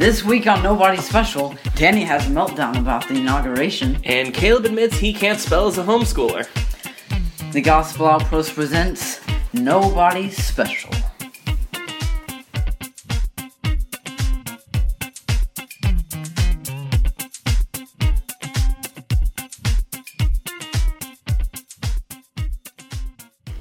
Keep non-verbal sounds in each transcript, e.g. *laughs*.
This week on Nobody Special, Danny has a meltdown about the inauguration. And Caleb admits he can't spell as a homeschooler. The Gospel Outpost presents Nobody Special.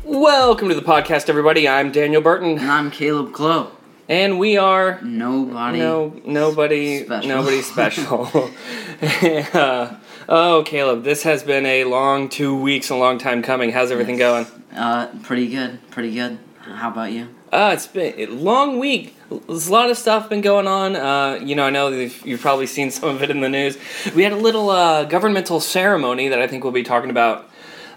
Welcome to the podcast, everybody. I'm Daniel Burton, And I'm Caleb Clow. And we are Nobody. no nobody Special. nobody *laughs* special. Uh, *laughs* oh, Caleb, this has been a long two weeks, a long time coming. How's everything going? Uh, pretty good. Pretty good. How about you? Uh, it's been a long week. There's a lot of stuff been going on. Uh, you know, I know you've, you've probably seen *laughs* some of it in the news. We had a little uh, governmental ceremony that I think we'll be talking about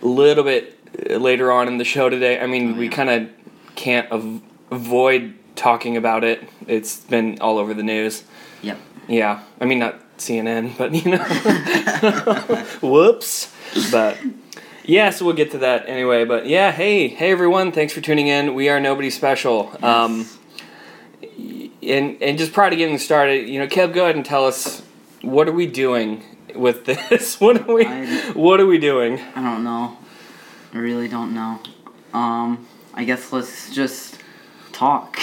a little bit uh, later on in the show today. I mean, Oh, we kind of can't av- avoid talking about it. It's been all over the news. Yep. Yeah, I mean not CNN, but you know, *laughs* *laughs* whoops. But yeah, so we'll get to that anyway. But yeah, hey, hey everyone, thanks for tuning in. We are nobody special. Um, and and just prior to getting started, you know, Kev, go ahead and tell us what are we doing with this? *laughs* What are we? I- What are we doing? I don't know. I really don't know. Um, I guess let's just talk.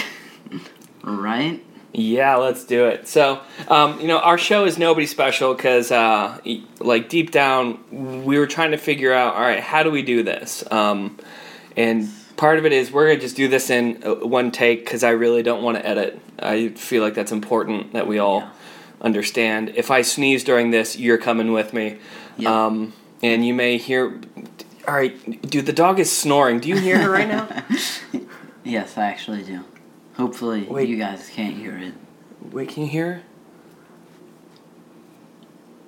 Right? Yeah, let's do it. So, um, you know, our show is nobody special because, uh, like, deep down, we were trying to figure out, all right, how do we do this? Um, and part of it is we're gonna just do this in uh, one take because I really don't want to edit. I feel like that's important that we all Yeah. understand. If I sneeze during this, you're coming with me. Yep. Um, and you may hear. All right, dude, the dog is snoring. Do you hear her right now? *laughs* Yes, I actually do. Hopefully, Wait. you guys can't hear it. Wait, can you hear?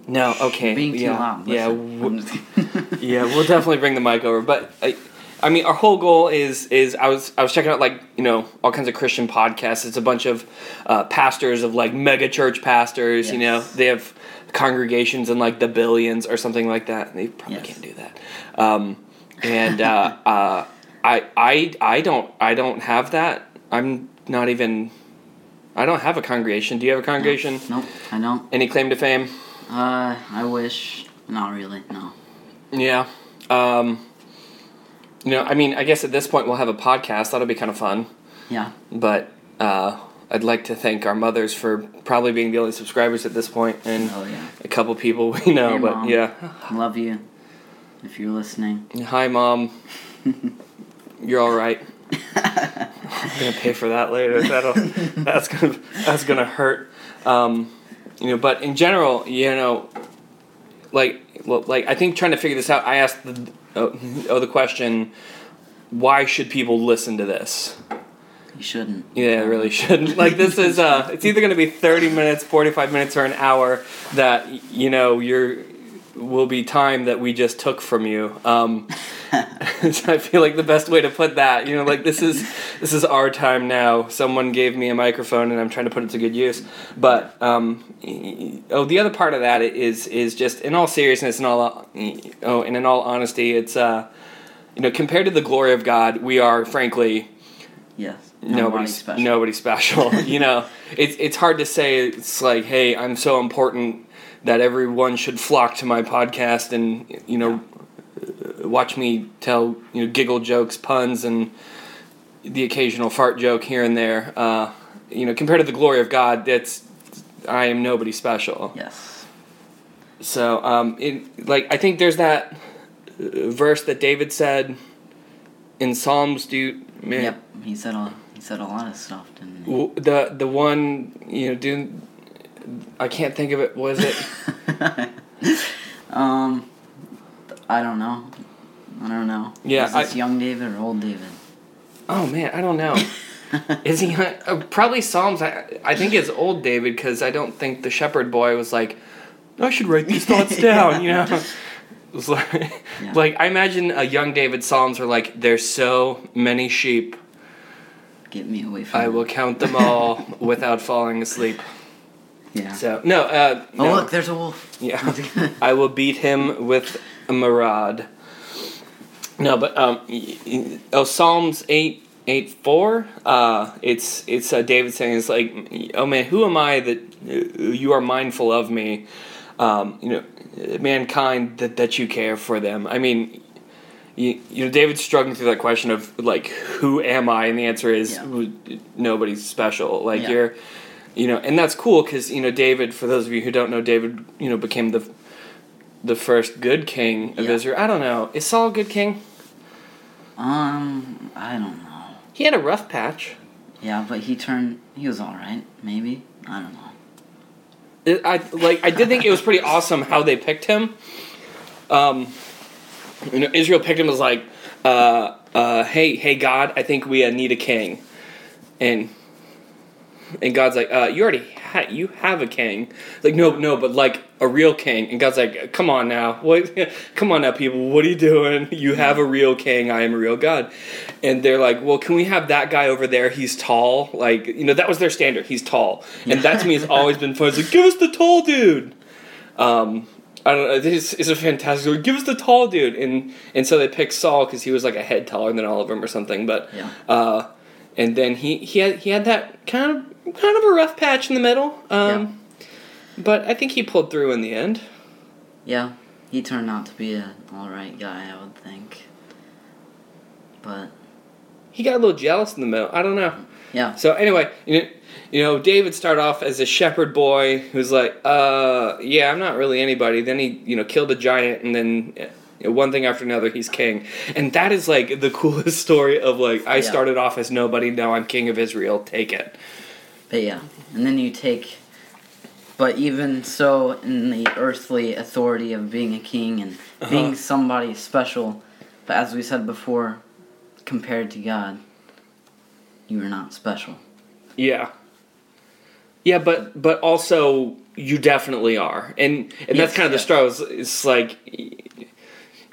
No. Okay. Being too yeah. loud. Yeah. Listen. w- *laughs* yeah. We'll definitely bring the mic over, but I, I mean, our whole goal is is I was I was checking out like you know all kinds of Christian podcasts. It's a bunch of uh, pastors of like mega church pastors. You know, they have congregations in like the billions or something like that. They probably Yes. can't do that. Um, and uh, *laughs* uh, I I I don't I don't have that. I'm not even. I don't have a congregation. Do you have a congregation? Nope, I don't. Any claim to fame? Uh, I wish. Not really, no. Yeah. Um, you know, I mean, I guess at this point we'll have a podcast. That'll be kind of fun. Yeah. But uh, I'd like to thank our mothers for probably being the only subscribers at this point, and Oh, yeah. a couple people we know. Hey, but Mom. yeah, Love you. If you're listening. hi mom. *laughs* You're all right. I'm gonna pay for that later. That'll *laughs* that's gonna that's gonna hurt. Um, you know, but in general, you know, like well, like I think trying to figure this out, I asked the oh, oh the question, why should people listen to this? You shouldn't. Yeah, I really shouldn't. *laughs* Like this is uh it's either going to be 30 minutes, 45 minutes or an hour that you know, you're will be time that we just took from you. Um so *laughs* I feel like the best way to put that, you know, like this is this is our time now. Someone gave me a microphone and I'm trying to put it to good use. But um oh, the other part of that is is just in all seriousness and all oh, and in all honesty, it's uh you know, compared to the glory of God, we are frankly Yes. nobody special. Nobody special. *laughs* you know, it's it's hard to say. It's like, hey, I'm so important that everyone should flock to my podcast and you know uh, watch me tell you know giggle jokes, puns, and the occasional fart joke here and there. Uh, you know, compared to the glory of God, that's I am nobody special. Yes. So, um, it, like I think there's that verse that David said in Psalms. Do man, Yep. He said a he said a lot of stuff, didn't he? The the one you know do I can't think of it was it *laughs* um, I don't know. I don't know. Yeah, Is this I- young David or old David? oh man I don't know *laughs* is he uh, probably Psalms I, I think it's old David because I don't think the shepherd boy was like I should write these thoughts *laughs* down you know *laughs* it like Yeah. like I imagine a young David Psalms are like there's so many sheep Get me away from. I will count them all without falling asleep Yeah. so no uh oh no. look, there's a wolf. Yeah, I will beat him with a marad. No, but um, oh, Psalms eight eight four. Uh, it's it's uh, David saying it's like, oh man, who am I that uh, you are mindful of me? Um, you know, mankind that that you care for them. I mean. You, you know, David's struggling through that question of like, who am I? And the answer is Yeah. nobody's special. Like Yeah. you're, you know, and that's cool because you know David. For those of you who don't know, David, you know, became the the first good king of Yeah. Israel. I don't know. Is Saul a good king? Um, I don't know. He had a rough patch. Yeah, but he turned. He was all right. Maybe I don't know. It, I like. I did think it was pretty *laughs* awesome how they picked him. Um, you know, Israel picked him as like, uh, uh, hey, hey, God, I think we uh, need a king, and and God's like, uh, you already ha- you have a king. Like, no, no, but like a real king. And God's like, come on now, what? *laughs* come on now, people, what are you doing? You have a real king. I am a real God. And they're like, well, can we have that guy over there? He's tall. Like, you know, that was their standard. He's tall, and that to me has always been fun. It's like, give us the tall dude. Um, I don't know. This is a fantastic. Like, give us the tall dude, and and so they picked Saul because he was like a head taller than all of them or something. But Yeah. uh, and then he he had he had that kind of kind of a rough patch in the middle. Um, but I think he pulled through in the end. Yeah, he turned out to be an all right guy. I would think. But He got a little jealous in the middle. I don't know. yeah, So anyway, you know, you know, David started off as a shepherd boy who's like, uh, yeah, I'm not really anybody. Then he, you know, killed a giant, and then you know, one thing after another, he's king. And that is like the *laughs* coolest story of like, I Yeah. started off as nobody, now I'm king of Israel. Take it. But yeah, and then you take. But even so, in the earthly authority of being a king and being Uh-huh. somebody special, but as we said before, compared to God, you are not special. Yeah. Yeah, but but also you definitely are, and and that's kind of the yes. struggle. It's, it's like,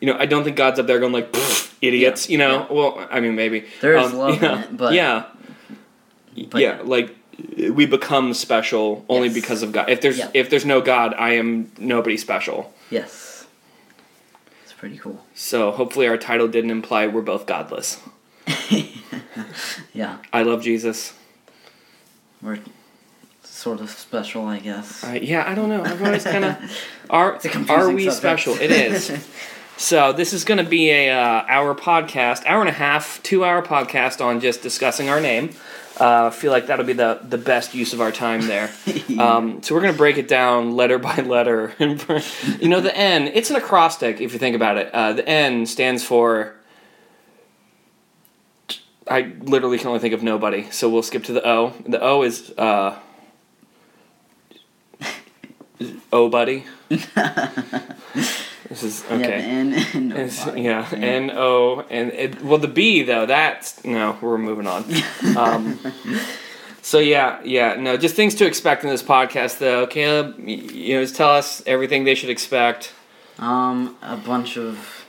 you know, I don't think God's up there going like, idiots. Yeah, You know, yeah. well, I mean, maybe There is Um, love in it, but- yeah, but yeah, yeah. like we become special only Yes. because of God. If there's Yeah. if there's no God, I am nobody special. Yes. It's pretty cool. So hopefully our title didn't imply we're both godless. *laughs* yeah, I love Jesus. we're sort of special, I guess. Uh, yeah, I don't know. I've always kind of *laughs* are It's a confusing are we subject. special? It is. *laughs* So this is going to be a uh, hour podcast, hour and a half, two hour podcast on just discussing our name. Uh, I feel like that'll be the the best use of our time there. *laughs* Um, so we're going to break it down letter by letter. *laughs* you know, the N. It's an acrostic if you think about it. Uh, the N stands for. I literally can only think of nobody, so we'll skip to the O. The O is uh, *laughs* Oh, buddy. This is Yeah, okay. N and It's- yeah, N O and it, well the B though that's no we're moving on. *laughs* Um, so yeah, yeah, no, just things to expect in this podcast though. Caleb, you know, just tell us everything they should expect. Um, a bunch of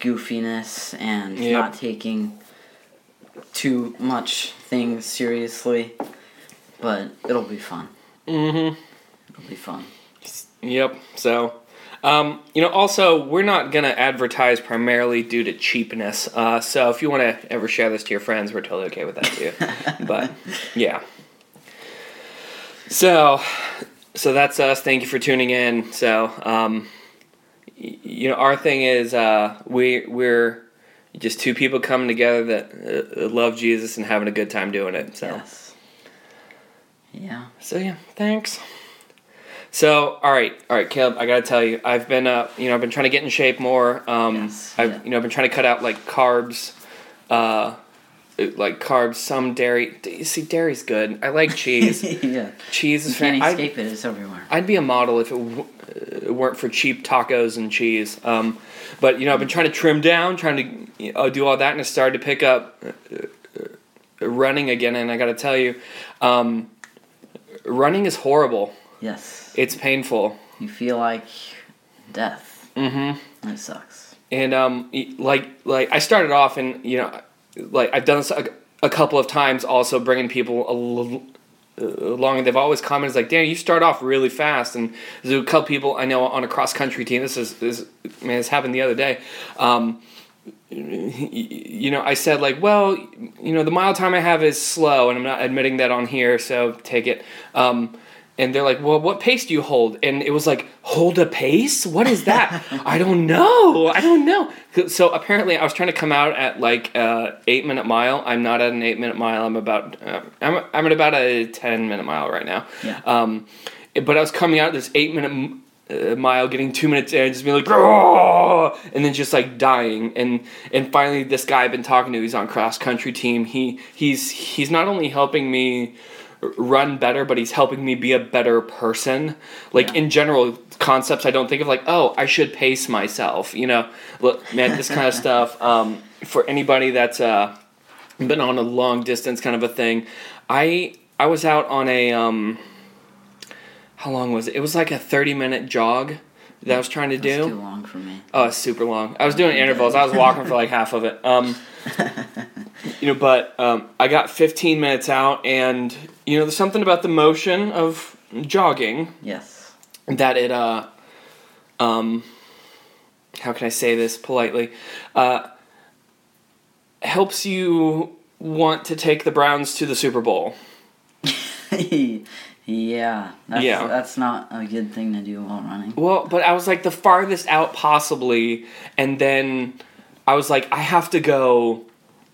goofiness and Yep. not taking too much things seriously, but it'll be fun. Mm-hmm. It'll be fun. Yep. So, um, you know, also we're not gonna advertise primarily due to cheapness. Uh, so if you want to ever share this to your friends, we're totally okay with that too. *laughs* but yeah. So, so that's us. Thank you for tuning in. So, um, y- you know, our thing is uh, we we're just two people coming together that uh, love Jesus and having a good time doing it. So. Yes. Yeah. So yeah, thanks. So all right, all right, Caleb. I gotta tell you, I've been uh, you know, I've been trying to get in shape more. Um, Yes, I've yeah. you know, I've been trying to cut out like carbs, uh, like carbs, some dairy. D- See, dairy's good. I like cheese. *laughs* yeah. cheese You is can't fan- I'd, escape it. It's everywhere. I'd be a model if it w- uh, weren't for cheap tacos and cheese. Um, but you know, I've been trying to trim down, trying to you know, do all that, and I started to pick up uh, uh, running again. And I got to tell you, um, running is horrible. Yes. It's painful. You feel like death. Mm-hmm. It sucks. And um, like like I started off, and you know, like I've done this a, a couple of times, also bringing people a little. Uh, along and they've always commented like, "Dan, you start off really fast." And there's a couple people I know on a cross country team. This is this man, this happened the other day. Um, you know, I said like, well, you know, the mile time I have is slow, and I'm not admitting that on here, so take it. Um, and they're like, well, what pace do you hold? And it was like, hold a pace? What is that? *laughs* I don't know. I don't know. So apparently, I was trying to come out at like uh, eight minute mile. I'm not at an eight minute mile. I'm about, uh, I'm, I'm at about a ten minute mile right now. Yeah. Um, but I was coming out this eight minute uh, mile, getting two minutes in, just being like, "Grrr!" and then just like dying. And and finally, this guy I've been talking to, he's on cross country team. He he's he's not only helping me run better, but he's helping me be a better person. Like Yeah. in general concepts, I don't think of like, oh, I should pace myself. You know, look, man, this kind of *laughs* stuff. Um, for anybody that's uh, been on a long distance kind of a thing, I I was out on a um, how long was it? It was like a thirty minute jog that I was trying to That's do. too long for me. Oh, it's super long. I was doing intervals. I was walking for like *laughs* half of it. Um, *laughs* you know, but um, I got 15 minutes out, and you know, there's something about the motion of jogging Yes. that it uh, um, how can I say this politely? Uh, helps you want to take the Browns to the Super Bowl. *laughs* yeah. That's, Yeah. That's not a good thing to do while running. Well, but I was like the farthest out possibly, and then I was like, I have to go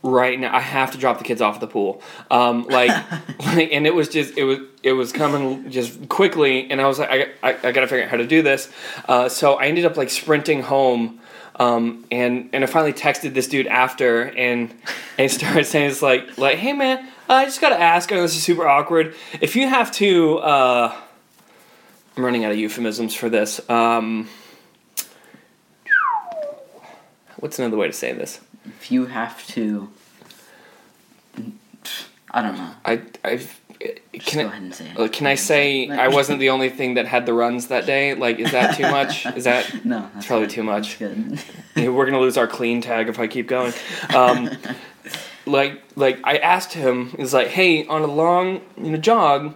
right now. I have to drop the kids off at the pool. Um, like, *laughs* like, and it was just it was it was coming just quickly, and I was like, I I, I got to figure out how to do this. Uh, so I ended up like sprinting home. Um, and and I finally texted this dude after, and and started saying it's like like hey man, I just gotta ask. I know this is super awkward. If you have to, uh, I'm running out of euphemisms for this. Um, what's another way to say this? If you have to. I don't know. I I've can go I, ahead and say it. uh, can I say I wasn't the only thing that had the runs that day? Like, is that too much? *laughs* Is that No, that's probably good. too much. *laughs* We're gonna lose our clean tag if I keep going. Um, *laughs* like, like I asked him, is like, hey, on a long you know jog,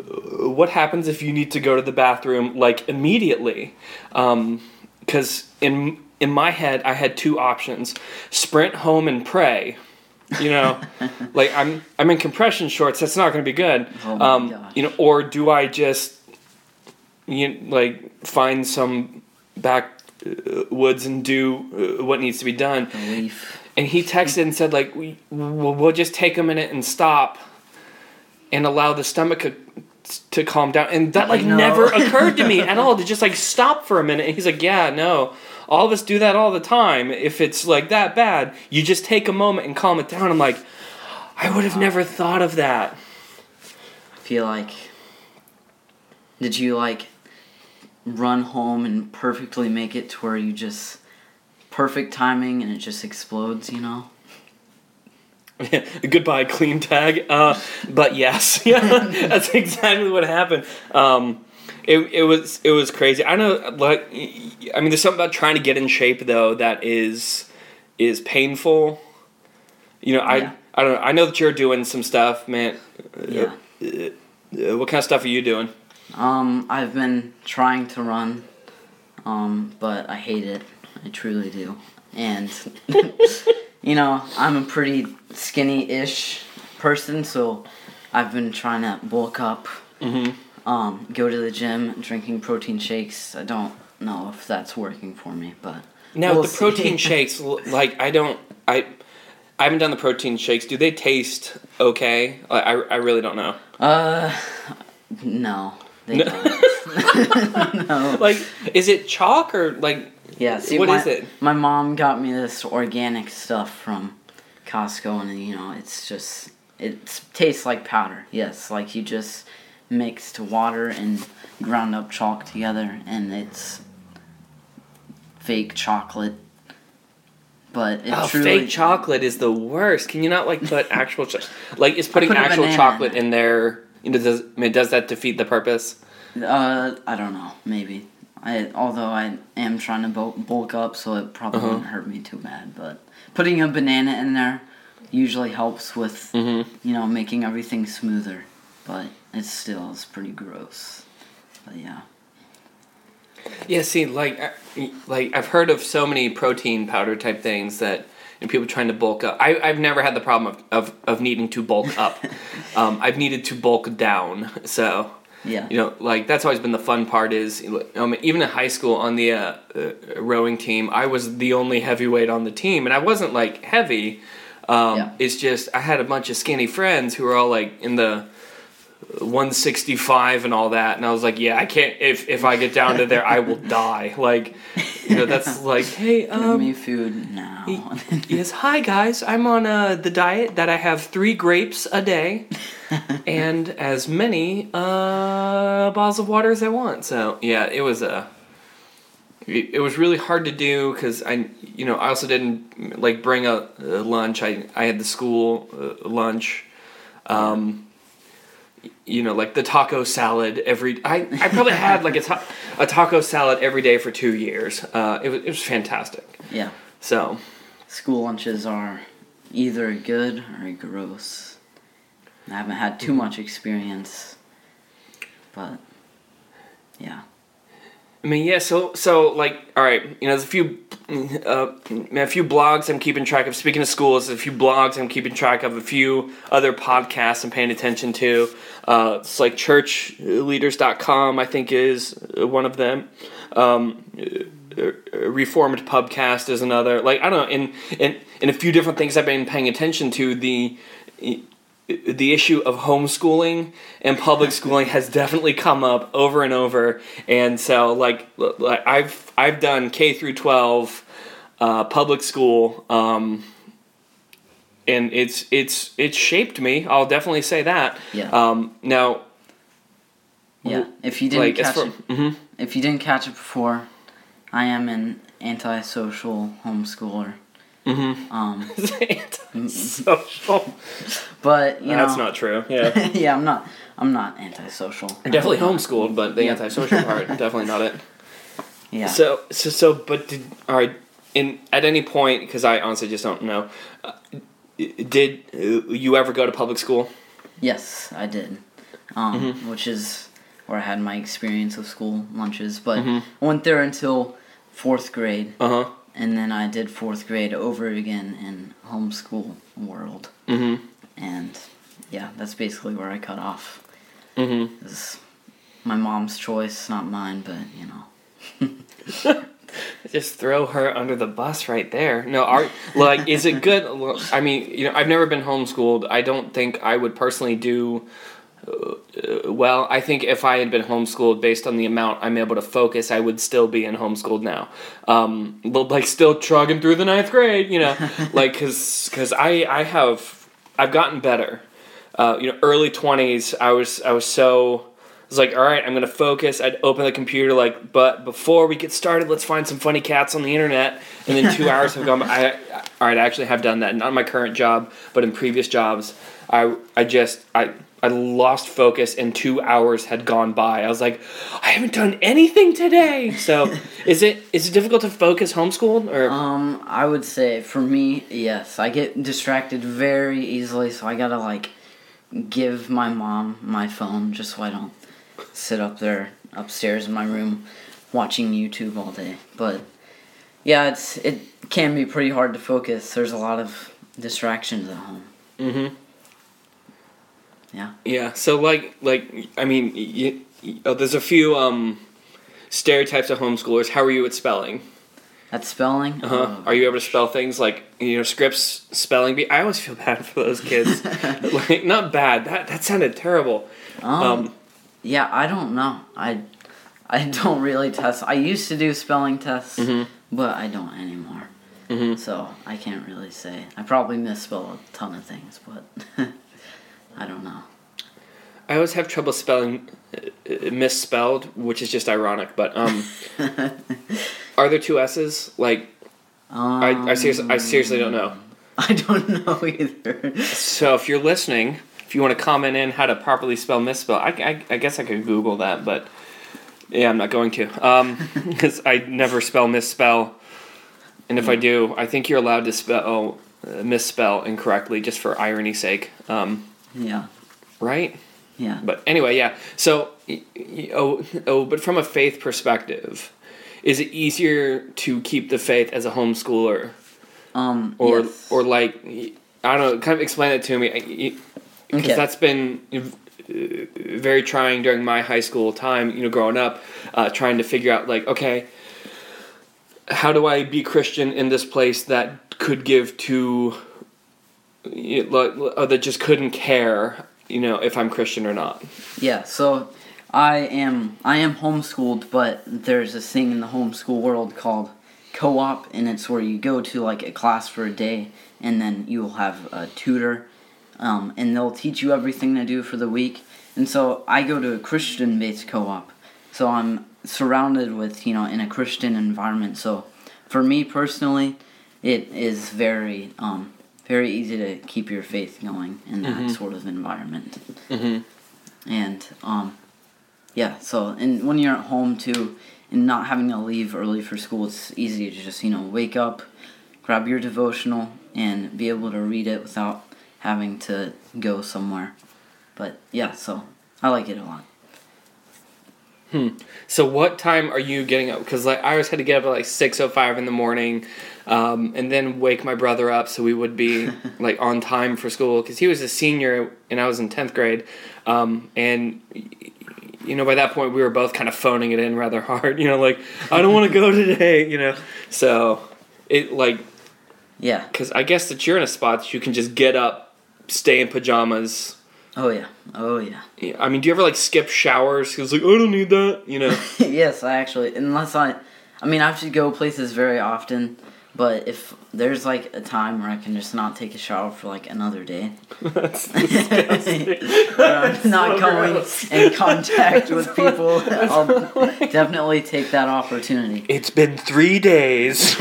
uh, what happens if you need to go to the bathroom like immediately? Because in in my head, I had two options: sprint home and pray. You know, *laughs* like I'm I'm in compression shorts. That's not gonna be good. Oh um. You know, or do I just you like find some back uh, woods and do uh, what needs to be done. Relief. And he texted and said like we we'll, just take a minute and stop and allow the stomach to, to calm down. And that like know. never occurred to me *laughs* at all to just like stop for a minute. And he's like, yeah, no. All of us do that all the time. If it's like that bad, you just take a moment and calm it down. I'm like, I would have never thought of that. I feel like did you like run home and perfectly make it to where you just perfect timing and it just explodes you know Yeah, *laughs* Goodbye, clean tag. Uh, but yes, *laughs* yeah, that's exactly what happened. Um, it, it was it was crazy. I know, like, I mean, there's something about trying to get in shape though that is is painful. You know, I Yeah. I don't know. I know that you're doing some stuff, man. yeah Uh, what kind of stuff are you doing? um i've been trying to run um but i hate it i truly do and *laughs* you know i'm a pretty skinny-ish person so i've been trying to bulk up Mm-hmm. Um, go to the gym, drinking protein shakes. I don't know if that's working for me, but Now we'll the protein *laughs* shakes, like I don't, I, I haven't done the protein shakes. Do they taste okay? I, I, I really don't know. Uh, no, they No. don't. *laughs* no. Like, is it chalk or like? Yeah, see, what my, is it? My mom got me this organic stuff from Costco, and you know, it's just it tastes like powder. Yes, like you just mixed water and ground up chalk together, and it's fake chocolate. But it Oh, truly, fake chocolate is the worst. Can you not like put *laughs* actual cho- like is putting put actual chocolate in there? You know, does I mean, does that defeat the purpose? Uh, I don't know. Maybe. I although I am trying to bulk up, so it probably Uh-huh. wouldn't hurt me too bad. But putting a banana in there usually helps with Mm-hmm. you know making everything smoother. But it still is pretty gross. But yeah. Yeah, see, like, like I've heard of so many protein powder type things that and people trying to bulk up. I, I've never had the problem of, of, of needing to bulk up. *laughs* um, I've needed to bulk down. So, Yeah. you know, like that's always been the fun part. Is um, even in high school on the uh, uh, rowing team, I was the only heavyweight on the team, and I wasn't like heavy. Um, Yeah. It's just I had a bunch of skinny friends who were all like in the 165 and all that and i was like yeah i can't if if i get down to there i will *laughs* die. Like you know that's *laughs* like hey Give um me food now. yes hi guys. I'm on uh the diet that i have three grapes a day *laughs* and as many uh bottles of water as i want. So yeah it was a it, it was really hard to do because i you know i also didn't like bring a, a lunch. I i had the school uh, lunch. Um you know, like the taco salad every. I, I probably had like a, ta- a taco salad every day for two years. Uh, it was it was fantastic. yeah. So School lunches are either good or gross. I haven't had too much experience, but yeah. I mean, yeah. So so like, all right. You know, there's a few uh, a few blogs I'm keeping track of. Speaking of schools, there's a few blogs I'm keeping track of. A few other podcasts I'm paying attention to. Uh, it's like churchleaders.com, I think, is one of them. Um, Reformed Pubcast is another. Like I don't know, in in in a few different things I've been paying attention to. The the issue of homeschooling and public schooling has definitely come up over and over, and so like, like I've I've done K through twelve uh, public school. Um, and it's it's it's shaped me. I'll definitely say that. Yeah. Um, now, Yeah. If you didn't like catch for, it, mhm. if you didn't catch it before, I am an antisocial homeschooler. Mhm. Um, *laughs* Social. but you know, That's know, not true. Yeah. *laughs* yeah, I'm not. I'm not antisocial. I definitely homeschooled, but the Yeah. antisocial part *laughs* definitely not it. Yeah. So so so, but did all right? In at any point, because I honestly just don't know. Uh, did uh, you ever go to public school? Yes, I did. Um, Mm-hmm. Which is where I had my experience of school lunches. But Mhm. I went there until fourth grade, Uh huh. And then I did fourth grade over again in homeschool world. Mm-hmm. And yeah, that's basically where I cut off. Mm-hmm. It's my mom's choice, not mine, but you know. *laughs* Just throw her under the bus right there. No, are like, is it good? I mean, you know, I've never been homeschooled. I don't think I would personally do uh, well. I think if I had been homeschooled based on the amount I'm able to focus, I would still be in homeschooled now. Um, but like still trugging through the ninth grade, you know, *laughs* like because because I I have I've gotten better. Uh, you know, early twenties, I was I was so. I was like, all right, I'm gonna focus. I'd open the computer, like, but before we get started, let's find some funny cats on the internet. And then two hours have gone by. I, all right, I actually have done that. Not in my current job, but in previous jobs. I, I just, I, I lost focus, and two hours had gone by. I was like, I haven't done anything today. So, *laughs* is it, is it difficult to focus homeschooled or? Um, I would say for me, yes. I get distracted very easily, so I gotta like give my mom my phone just so I don't sit up there upstairs in my room watching YouTube all day. But yeah, it's it can be pretty hard to focus. There's a lot of distractions at home. mm-hmm. Yeah. Yeah. So like like I mean, you, oh, there's a few um, stereotypes of homeschoolers. How are you at spelling? At spelling. Uh huh. oh, Are you able to spell things like you know Scripps, spelling bee? I always feel bad for those kids. *laughs* like not bad. That that sounded terrible. Um, Um, yeah, I don't know. I I don't really test. I used to do spelling tests, Mhm. but I don't anymore. Mhm. So I can't really say. I probably misspell a ton of things, but *laughs* I don't know. I always have trouble spelling uh, misspelled, which is just ironic. But um, *laughs* are there two s's? Like Um, I, I seriously I seriously don't know. I don't *laughs* know either. So if you're listening, if you want to comment in how to properly spell misspell, I, I, I guess I could Google that, but yeah, I'm not going to *laughs* because I never spell misspell, and if I do, I think you're allowed to spell uh, misspell incorrectly just for irony's sake, um, yeah. right? Yeah. But anyway, yeah. So, oh, oh, but from a faith perspective, is it easier to keep the faith as a homeschooler, Um. or yes. or like I don't know? Kind of explain it to me, because Okay. that's been uh, very trying during my high school time. You know, growing up, uh, trying to figure out like, okay, how do I be Christian in this place that could give to, like, uh, that just couldn't care, you know, if I'm Christian or not. Yeah, so I am I am homeschooled, but there's this thing in the homeschool world called co-op, and it's where you go to like a class for a day, and then you will have a tutor, um, and they'll teach you everything to do for the week. And so I go to a Christian-based co-op, so I'm surrounded with you know in a Christian environment. So for me personally, it is very um, very easy to keep your faith going in that Mhm. sort of environment Mm-hmm. and um, yeah. So and when you're at home too, and not having to leave early for school, it's easy to just you know wake up, grab your devotional, and be able to read it without having to go somewhere. But yeah, so I like it a lot. So what time are you getting up? Because like I always had to get up at like six oh five in the morning, um, and then wake my brother up so we would be *laughs* like on time for school. Because he was a senior and I was in tenth grade, um, and you know by that point we were both kind of phoning it in rather hard. *laughs* You know, like I don't want to go *laughs* today. You know, so it like Yeah. because I guess that you're in a spot that you can just get up, stay in pajamas. Oh yeah. Oh yeah. yeah. I mean, do you ever like skip showers? Because like oh, I don't need that. You know. *laughs* yes, I actually unless I, I mean I have to go places very often. But if there's like a time where I can just not take a shower for like another day, *laughs* That's *laughs* Where. I'm not so coming gross. in contact with people, I'll definitely take that opportunity. It's been three days.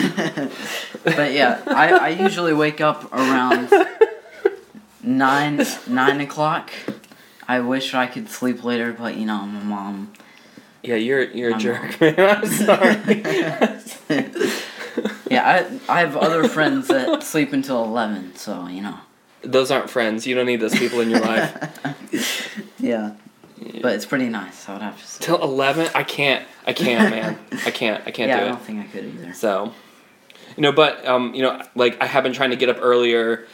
But yeah, I, I usually wake up around nine *laughs* nine o'clock. I wish I could sleep later, but you know, my mom. yeah, you're you're a jerk, man. I'm sorry. *laughs* yeah, I I have other friends that sleep until eleven, so you know. those aren't friends. You don't need those people in your life. *laughs* Yeah, but it's pretty nice. I would have to. Till eleven, I can't. I can't, man. I can't. I can't yeah, do it. I don't think I could either. So, you know, but um, you know, like I have been trying to get up earlier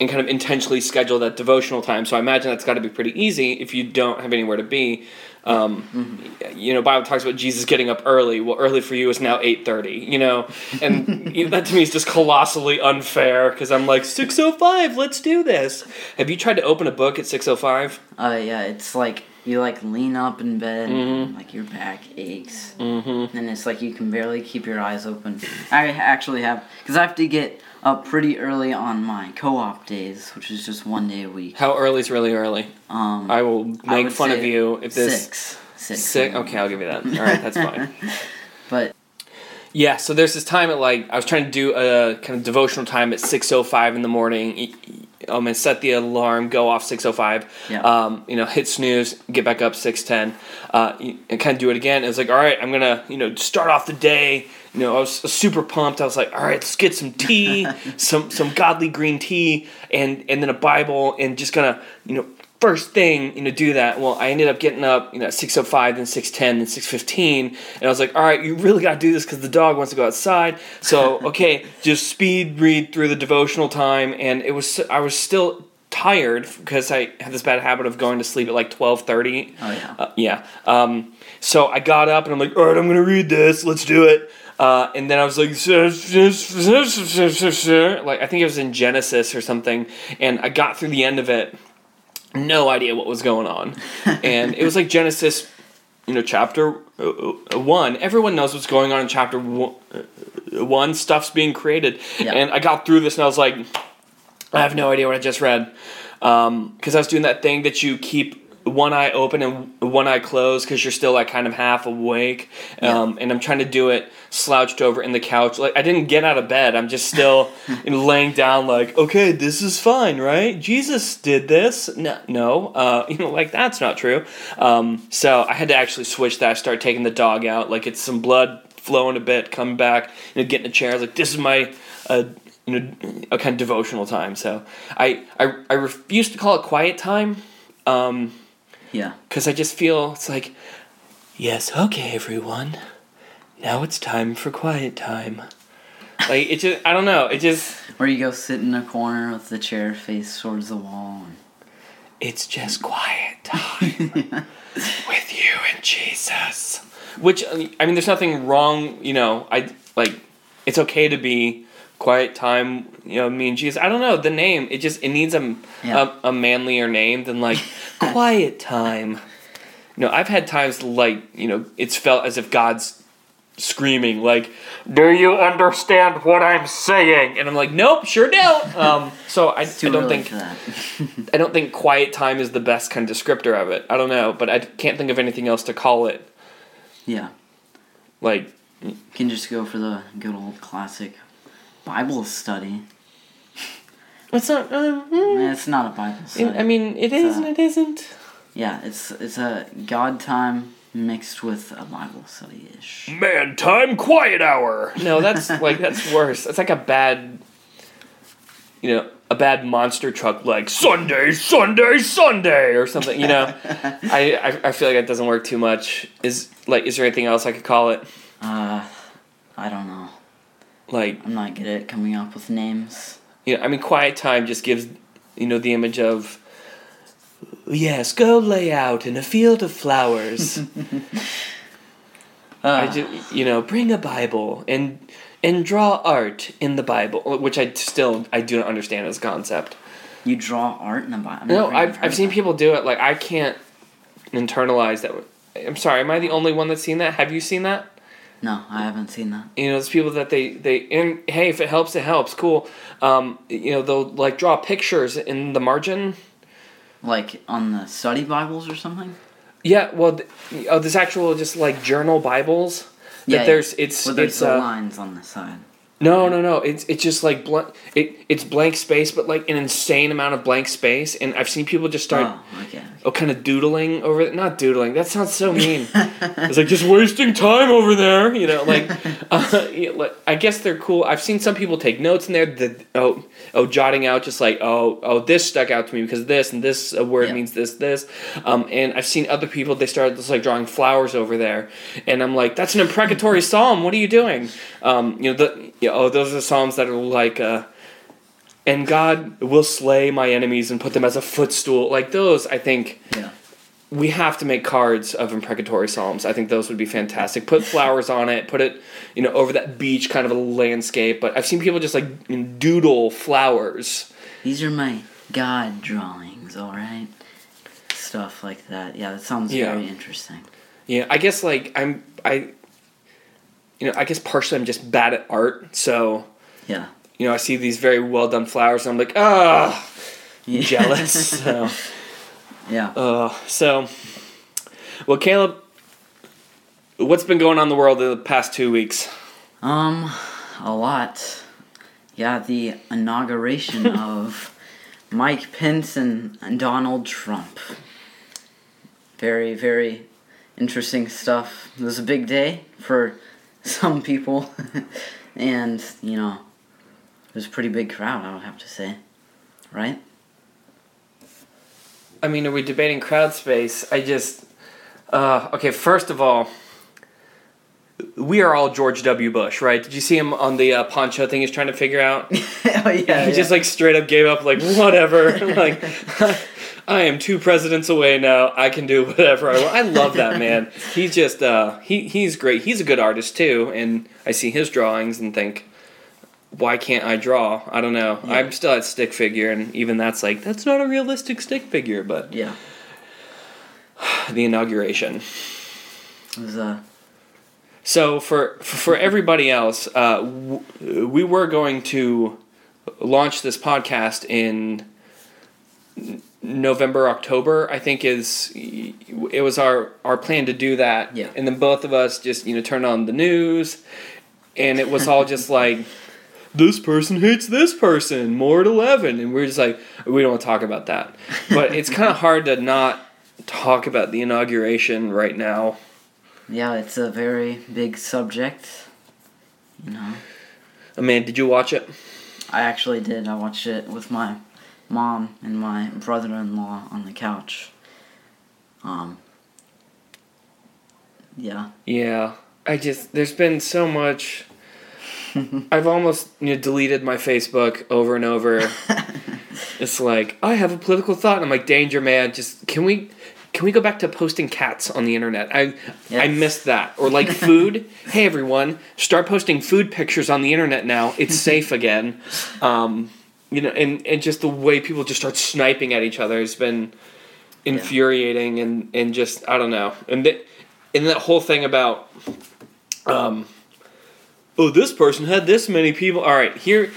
and kind of intentionally schedule that devotional time. So I imagine that's got to be pretty easy if you don't have anywhere to be. Um, You know, Bible talks about Jesus getting up early. Well, early for you is now eight thirty. You know, and *laughs* you know, that to me is just colossally unfair because I'm like six oh five. Let's do this. Have you tried to open a book at six oh five? Uh, yeah, it's like you like lean up in bed, Mhm. and, like your back aches, Mm-hmm. and it's like you can barely keep your eyes open. I actually have because I have to get up pretty early on my co-op days, which is just one day a week. How early is really early? Um, I will make would fun of you if this six six Okay, I'll give you that. All right, that's fine. *laughs* But Yeah, so there's this time at like I was trying to do a kind of devotional time at six oh five in the morning. I'm gonna set the alarm, go off six oh five. Yeah. Um, you know, hit snooze, get back up six ten, uh, and kind of do it again. It's like, all right, I'm gonna you know start off the day. You know, I was super pumped. I was like, all right, let's get some tea, *laughs* some some godly green tea, and and then a Bible, and just gonna you know first thing you know do that well i ended up getting up you know at 605 then 610 then 615 and i was like all right you really got to do this because the dog wants to go outside so *laughs* okay just speed read through the devotional time and it was i was still tired because i had this bad habit of going to sleep at like 12.30 oh yeah, uh, yeah. Um, so I got up and I'm like, all right, I'm gonna read this. Let's do it. Uh, and then I was like, like I think it was in Genesis or something, and I got through the end of it, no idea what was going on, and it was like Genesis, you know, chapter uh, uh, one. Everyone knows what's going on in chapter one. uh, stuff's being created, Yeah. and I got through this and I was like, I have no idea what I just read, because I was doing that thing that you keep one eye open and one eye closed because you're still like kind of half awake, um, and I'm trying to do it slouched over in the couch. Like I didn't get out of bed. I'm just still *laughs* laying down. Like okay, this is fine, right? Jesus did this. No, no, uh, *laughs* you know, like that's not true. Um, so I had to actually switch that. Start taking the dog out. Like it's some blood flowing a bit, Come back, you know, getting a chair. I was like, this is my. Uh, you know, a kind of devotional time. So I, I, I refuse to call it quiet time. Um, Yeah. because I just feel it's like, yes, okay, everyone, now it's time for quiet time. Like it just, I don't know, it just, Where you go sit in a corner with the chair face towards the wall. and... it's just quiet time *laughs* with you and Jesus. Which I mean, there's nothing wrong, you know. I like, it's okay to be quiet time. You know, me and Jesus. I don't know the name. It just it needs a Yeah. a, a manlier name than like *laughs* quiet time. You know, I've had times like you know, it's felt as if God's screaming like, "Do you understand what I'm saying?" And I'm like, "Nope, sure don't." Um, so I, I don't think. *laughs* I don't think quiet time is the best kind of descriptor of it. I don't know, but I can't think of anything else to call it. yeah. Like, You can just go for the good old classic Bible study. it's not. Uh, mm, Eh, It's not a Bible study. I mean, it is and a- it isn't. yeah, it's it's a God time mixed with a Bible study ish. Man time quiet hour. No, that's *laughs* like that's worse. That's like a bad, you know, a bad monster truck like Sunday, Sunday, Sunday or something. You know, *laughs* I, I I feel like that doesn't work too much. Is like, is there anything else I could call it? Uh, I don't know. Like, I'm not good at coming up with names. you know, I mean, quiet time just gives, you know, the image of. Yes, go lay out in a field of flowers. *laughs* I Uh, just, you know, bring a Bible and and draw art in the Bible, which I still I do not understand as a concept. you draw art in the Bible. No, I've I've seen people do it. Like I can't internalize that. I'm sorry. Am I the only one that's seen that? Have you seen that? No, I haven't seen that. You know, it's people that they they and hey, if it helps, it helps. Cool. Um, you know, they'll like draw pictures in the margin. Like on the study Bibles or something. Yeah, well, th- oh, there's actual just like journal Bibles. That Yeah, there's it's Where there's it's the uh, lines on the side. No, no, no. It's it's just like blank. It it's blank space, but like an insane amount of blank space. And I've seen people just start Oh, okay. oh, kind of doodling over it. Not doodling. That sounds so mean. *laughs* it's like just wasting time over there. You know, like, *laughs* uh, like I guess they're cool. I've seen some people take notes in there. That oh oh jotting out just like oh oh this stuck out to me because this and this word Yeah. means this this. Um, and I've seen other people they started just like drawing flowers over there, and I'm like that's an imprecatory psalm. What are you doing? Um, you know the know, oh those are psalms that are like uh and God will slay my enemies and put them as a footstool. Like those, I think Yeah. we have to make cards of imprecatory psalms. I think those would be fantastic. Put flowers on it. Put it, you know, over that beach kind of a landscape. But I've seen people just like doodle flowers. These are my God drawings, alright? Stuff like that. Yeah, that sounds Yeah. very interesting. Yeah, I guess like I'm I. You know, I guess partially I'm just bad at art, so Yeah. you know I see these very well done flowers, and I'm like, ah, jealous. so. *laughs* Yeah. Uh, so, well, Caleb, what's been going on in the world in the past two weeks? Um, a lot. Yeah, the inauguration *laughs* of Mike Pence and Donald Trump. Very, very interesting stuff. It was a big day for some people, *laughs* and you know, it was a pretty big crowd. I would have to say, right? I mean, are we debating crowd space? I just, uh, okay. First of all, we are all George W. Bush, right? Did you see him on the uh, poncho thing? He's trying to figure out. *laughs* oh yeah, he just like straight up gave up, like whatever. *laughs* like, I am two presidents away now. I can do whatever I want. I love that *laughs* man. He's just, uh, he he's great. He's a good artist too, and I see his drawings and think. Why can't I draw? I don't know. Yeah. I'm still at stick figure, and even that's like that's not a realistic stick figure. But yeah. *sighs* the inauguration. It was uh So for for everybody else, uh, w- we were going to launch this podcast in November, October. I think is it was our our plan to do that. Yeah. And then both of us just you know turned on the news, and it was all just like. This person hates this person more at eleven, and we're just like, we don't want to talk about that. But it's kind of *laughs* hard to not talk about the inauguration right now. yeah, it's a very big subject. You know. Amanda, did you watch it? I actually did. I watched it with my mom and my brother in law on the couch. Um, yeah. Yeah. I just there's been so much *laughs* I've almost you know, deleted my Facebook over and over. *laughs* it's like I have a political thought, and I'm like, danger, man. Just can we can we go back to posting cats on the internet? I I Yes. missed that. Or like *laughs* food. hey everyone, start posting food pictures on the internet now. It's safe again. Um, you know, and and just the way people just start sniping at each other has been infuriating and and just I don't know. And that and that whole thing about um oh this person had this many people. All right, here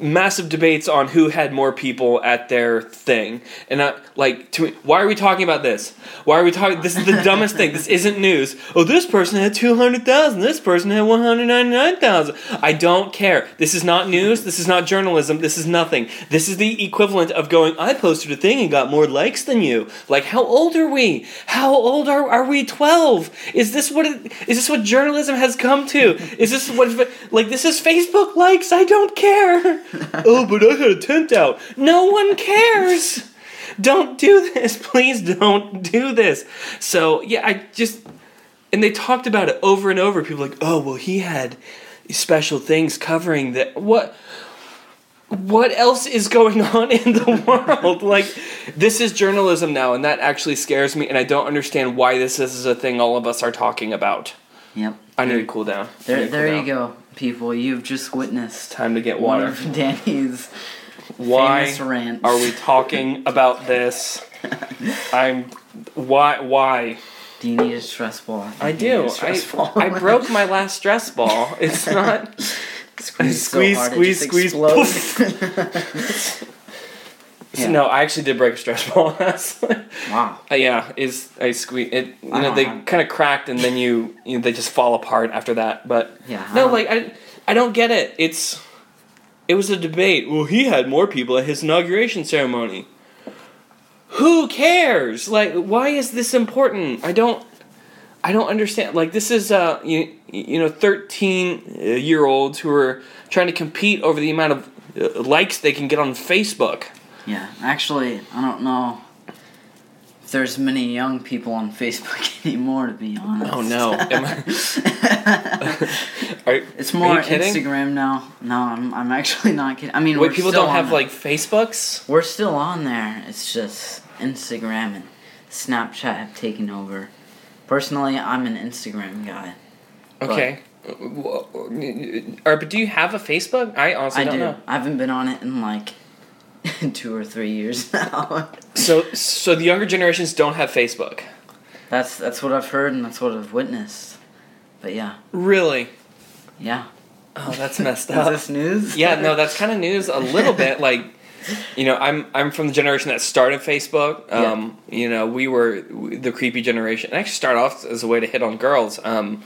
massive debates on who had more people at their thing. And I, like to why are we talking about this? Why are we talking this is the dumbest thing. This isn't news. Oh this person had 200,000 this person had 199,000 I don't care. This is not news. This is not journalism. This is nothing. This is the equivalent of going I posted a thing and got more likes than you. Like how old are we? How old are, are we? 12 is this what it, is this what journalism has come to? Is this what like this is Facebook likes. I don't care *laughs* oh, but I had a tent out. No one cares. Don't do this. *laughs* Please don't do this. So, yeah, I just. And they talked about it over and over. People like, oh, well, he had special things covering that. What? What else is going *laughs* on in the world? Like, this is journalism now, and that actually scares me, and I don't understand why this is a thing all of us are talking about. Yep. I need to cool down. I There, cool there down. you go, people. You've just witnessed Time to get one water. of Danny's Why famous rants. are we talking *laughs* about this? I'm why why Do you need a stress ball? I do. I, ball. I *laughs* broke my last stress ball. It's *laughs* not squeeze, Squeeze, so hard squeeze, squeeze, Yeah. no. I actually did break a stress *laughs* ball. wow. Uh, yeah, is I squeeze it. You know they kind of cracked and then you, you know, they just fall apart after that. But Yeah. no, I- like I I don't get it. It's it was a debate. Well, he had more people at his inauguration ceremony. Who cares? Like, why is this important? I don't. I don't understand. Like, this is uh, you, you know, thirteen year olds who are trying to compete over the amount of uh, likes they can get on Facebook. Yeah. Actually, I don't know if there's many young people on Facebook *laughs* anymore. To be oh, honest. Oh no! *laughs* *laughs* Are, It's more? Instagram now. No, I'm, I'm actually not kidding. I mean, Wait, we're people don't on have like Facebooks. We're still on there. It's just Instagram and Snapchat have taken over. Personally, I'm an Instagram guy. But Okay. Or, but do you have a Facebook? I honestly I don't do. know. I haven't been on it in like *laughs* two or three years *laughs* now. So, so the younger generations don't have Facebook. that's that's what I've heard and that's what I've witnessed. But yeah, Really? yeah. Oh, that's *laughs* messed Is up. this news? yeah, no, that's kind of news a little bit. Like, you know, I'm I'm from the generation that started Facebook. Um, You know, we were the creepy generation. I actually started off as a way to hit on girls. Um,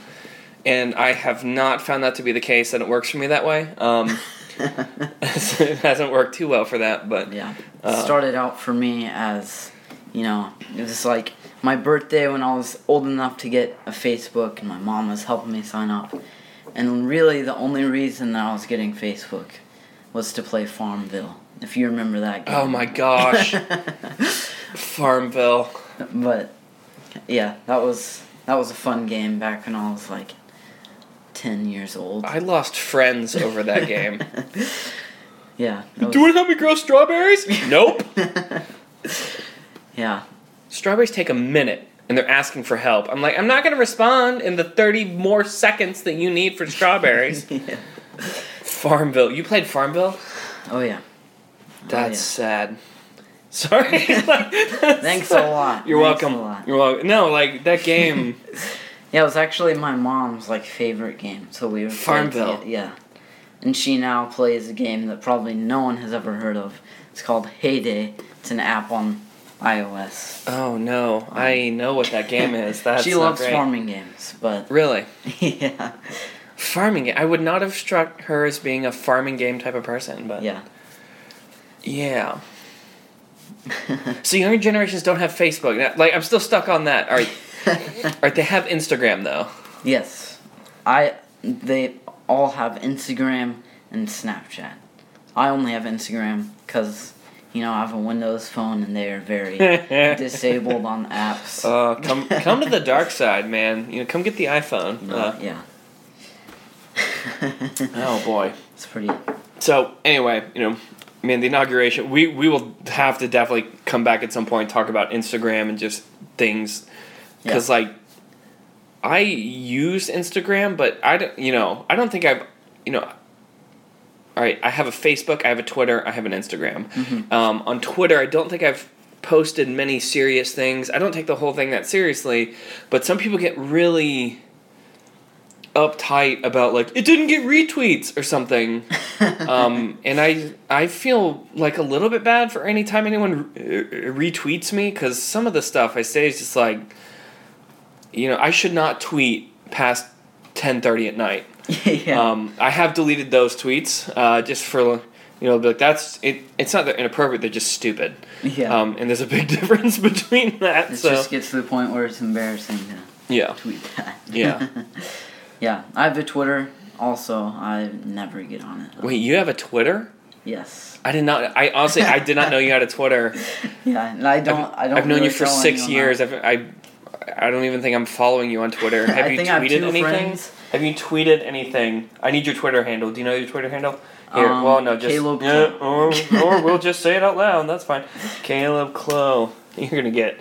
and I have not found that to be the case, and it works for me that way. Um, *laughs* it hasn't worked too well for that, but Yeah. Uh, It started out for me as, you know, it was like my birthday when I was old enough to get a Facebook and my mom was helping me sign up. And really the only reason that I was getting Facebook was to play Farmville. If you remember that game. oh my gosh, *laughs* Farmville. but yeah, that was that was a fun game back when I was like 10 years old. I lost friends over that game. *laughs* yeah. that Do was- you want to help me grow strawberries? *laughs* nope. yeah. Strawberries take a minute and they're asking for help. I'm like, I'm not going to respond in the 30 more seconds that you need for strawberries. *laughs* yeah. Farmville. You played Farmville? Oh yeah. That's oh, yeah. sad. Sorry. Thanks a lot. You're Thanks welcome. a lot. You're welcome. No, like that game. Yeah, it was actually my mom's like favorite game. So we play Farmville. toge- Yeah, and she now plays a game that probably no one has ever heard of. It's called Hay Day. It's an app on iOS. oh no, I know what that game is. *laughs* That's she loves great. farming games, but *laughs* Really, yeah, farming game. I would not have struck her as being a farming game type of person, but yeah. yeah. So younger generations don't have Facebook. Like I'm still stuck on that. All right, *laughs* *laughs* right. They have Instagram though. yes, I. They all have Instagram and Snapchat. I only have Instagram because you know, I have a Windows phone and they are very *laughs* disabled on apps. Uh, come come to the dark side, man. You know, come get the iPhone. No, Uh, yeah. *laughs* oh boy. It's pretty. So anyway, you know, I mean, the inauguration. We we will have to definitely come back at some point and talk about Instagram and just things, because like, I use Instagram, but I don't. You know, I don't think I've. You know. All right, I have a Facebook, I have a Twitter, I have an Instagram. Mhm. Um, on Twitter, I don't think I've posted many serious things. I don't take the whole thing that seriously, but some people get really uptight about like it didn't get retweets or something *laughs* um, and I I feel like a little bit bad for any time anyone re- retweets me because some of the stuff I say is just like, you know, I should not tweet past ten thirty at night. *laughs* yeah. Um, I have deleted those tweets uh, just for you know, like that's it. It's not that inappropriate; they're just stupid. yeah. Um, and there's a big *laughs* difference between that. it so just gets to the point where it's embarrassing to yeah, tweet that. Yeah. *laughs* yeah. I have a Twitter. Also, I never get on it. wait, you have a Twitter? Yes. I did not. I honestly, I did not know you had a Twitter. Yeah, and I don't. I don't. I've known you for six years. I've, I, I don't even think I'm following you on Twitter. *laughs* Have you tweeted anything? friends. Have you tweeted anything? I need your Twitter handle. Do you know your Twitter handle? Here, Um, well, no, just Caleb yeah, or, *laughs* or we'll just say it out loud. That's fine. Caleb Clo. You're gonna get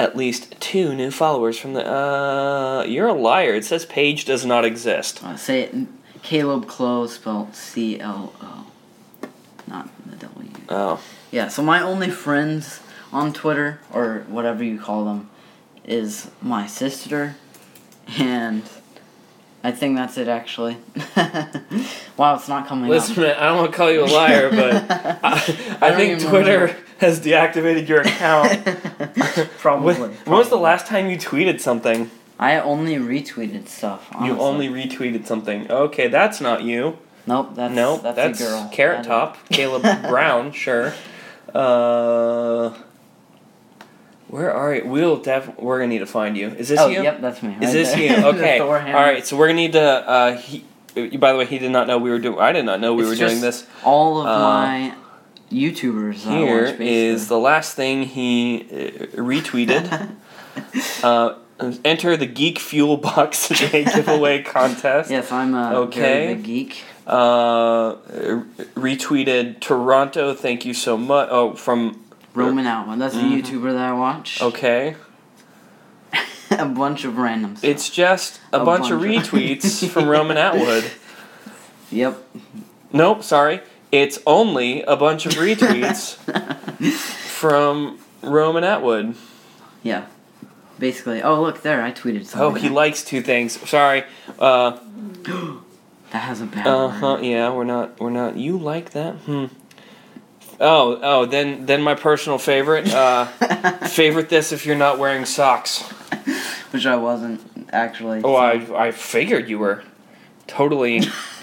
at least two new followers from the. Uh, you're a liar. It says page does not exist. Uh, say it. Caleb Clo spelled C L O, not the W. Oh, Yeah. So my only friends on Twitter or whatever you call them is my sister, and I think that's it actually. *laughs* wow, it's not coming listen, up. man, I don't want to call you a liar, *laughs* but I, I, I think Twitter has deactivated your account. *laughs* Probably. When, when was the last time you tweeted something? I only retweeted stuff. You only retweeted something. Okay, that's not you. Nope. That's no, That's, that's, a girl. Carrot Top, Caleb Brown. Sure. Uh, where are you? We'll def- We're gonna need to find you. Is this Oh, you? yep, that's me. Is right this there. you? *laughs* Okay. All right. So we're gonna need to. Uh, he, by the way, he did not know we were doing. I did not know we It's were doing this. All of Uh, my YouTubers. Here watch, is the last thing he uh, retweeted. *laughs* uh, enter the Geek Fuel Box *laughs* Day giveaway contest. Yes, I'm a Okay. geek. Uh, retweeted Toronto. Thank you so much. Oh, from Roman Atwood. That's a Mhm. YouTuber that I watch. okay. *laughs* a bunch of random stuff. It's just a, A bunch, of bunch of- retweets *laughs* from Roman Atwood. Yep. Nope, sorry. It's only a bunch of retweets *laughs* from Roman Atwood. yeah. Basically. Oh, look there. I tweeted something. Oh, he likes two things. Sorry. Uh, *gasps* That has a bad uh huh. Yeah, we're not. We're not. You like that? Hmm. Oh, oh. Then, then my personal favorite. Uh, *laughs* favorite this if you're not wearing socks. Which I wasn't actually. Oh, so- I I figured you were. Totally. *laughs*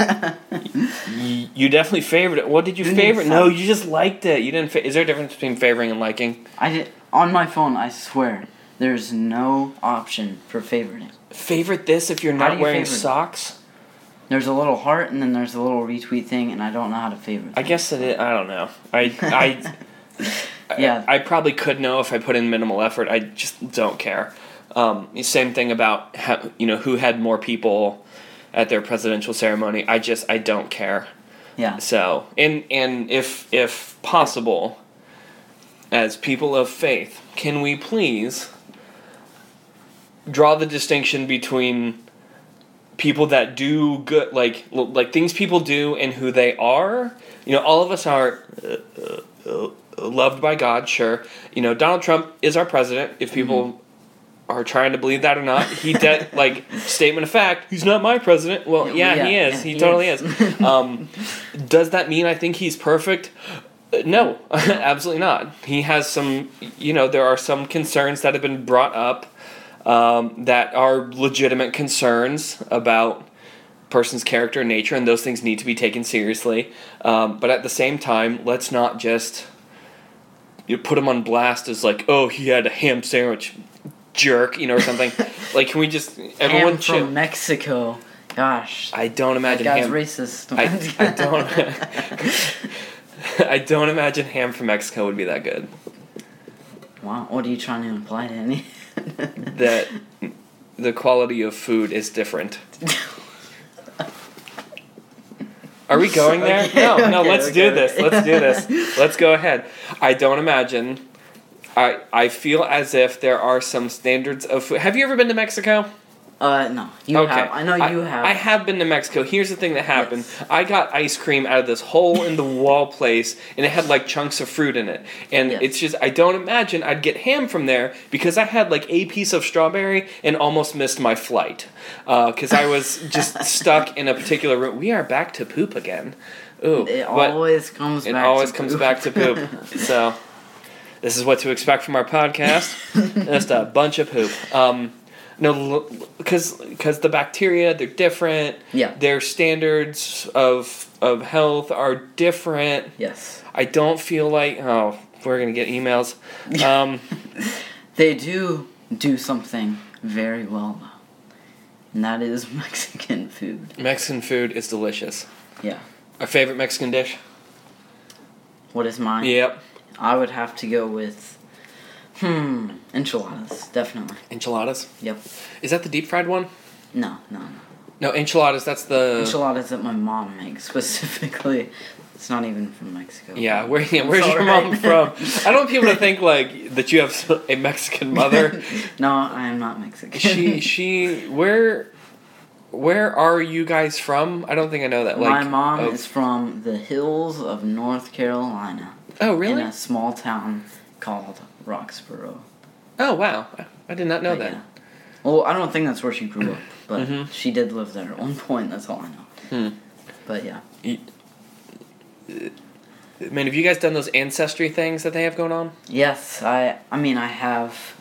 you, you definitely favored it. What did you need favorite? No, you just liked it. You didn't. Fa- Is there a difference between favoring and liking? I did on my phone. I swear, there's no option for favoriting. Favorite this if you're not you wearing socks. There's a little heart, and then there's a little retweet thing, and I don't know how to favorite. I them. guess it. Is, I don't know. I I. *laughs* Yeah. I, I probably could know if I put in minimal effort. I just don't care. Um, same thing about ha- you know who had more people at their presidential ceremony. I just I don't care. Yeah. So and and if if possible, as people of faith, can we please draw the distinction between people that do good like like things people do and who they are? You know, all of us are uh, uh, uh, loved by God, sure. You know, Donald Trump is our president. If people are trying to believe that or not, he de- *laughs* like statement of fact. He's not my president. Well, yeah, Yeah, he is. yeah, he, he totally is. is. um, does that mean I think he's perfect? No, *laughs* absolutely not. He has some, you know, there are some concerns that have been brought up um, that are legitimate concerns about person's character and nature, and those things need to be taken seriously. Um, but at the same time, let's not just you put him on blast as like, oh, he had a ham sandwich, jerk, you know, or something. *laughs* like, can we just everyone Ham from Mexico. Gosh. I don't That imagine guy's ham. racist. I, I *laughs* don't. I don't imagine ham from Mexico would be that good. Wow, what are you trying to imply to any? *laughs* That the quality of food is different. Are we going there? Okay, no, no, okay, let's okay, do this. Let's do this. *laughs* Let's go ahead. I don't imagine. I I feel as if there are some standards of food. Have you ever been to Mexico? Uh, no, you have. I know you have. I have been to Mexico. Here's the thing that happened. I got ice cream out of this hole in the wall place, and it had like chunks of fruit in it. And Yes. it's just I don't imagine I'd get ham from there because I had like a piece of strawberry and almost missed my flight Uh, because I was just *laughs* stuck in a particular room. We are back to poop again. Ooh, it always comes it back. always to comes poop. back to poop. *laughs* so this is what to expect from our podcast. *laughs* Just a bunch of poop. Um, no, because because the bacteria they're different. Yeah. Their standards of of health are different. Yes, I don't feel like oh we're gonna get emails. Um, *laughs* they do do something very well, though, and that is *laughs* Mexican food. Mexican food is delicious. Yeah. Our favorite Mexican dish. What is mine? Yep, I would have to go with, hmm, enchiladas. Definitely. enchiladas. Yep. Is that the deep fried one? No, no, no. No, enchiladas. That's the Enchiladas that my mom makes *laughs* specifically. It's not even from Mexico. Yeah, where, yeah, where's your mom *laughs* from? I don't want people to think like that you have a Mexican mother. *laughs* no, I am not Mexican. she she where where are you guys from? I don't think I know that. Like my mom of- is from the hills of North Carolina. Oh really? In a small town called Roxboro. Oh wow, I did not know But that. yeah. Well, I don't think that's where she grew up, but Mhm. she did live there at one point. That's all I know. Hmm. But yeah, Man, have you guys done those ancestry things that they have going on? yes, I. I mean, I have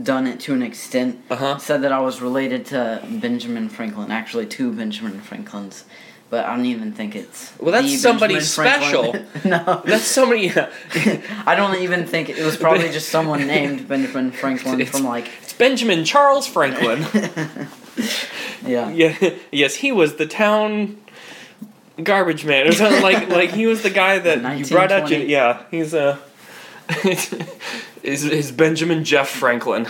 done it to an extent. Uh huh. Said that I was related to Benjamin Franklin, actually two Benjamin Franklins, but I don't even think it's. Well, that's somebody Franklin. *laughs* no, *laughs* That's somebody. Yeah. *laughs* I don't even think it was probably just someone named Benjamin Franklin It's- from like. It's Benjamin Charles Franklin. yeah. yeah. Yes, he was the town garbage man or something uh, like like he was the guy that you brought out yeah he's uh, a is is Benjamin Jeff Franklin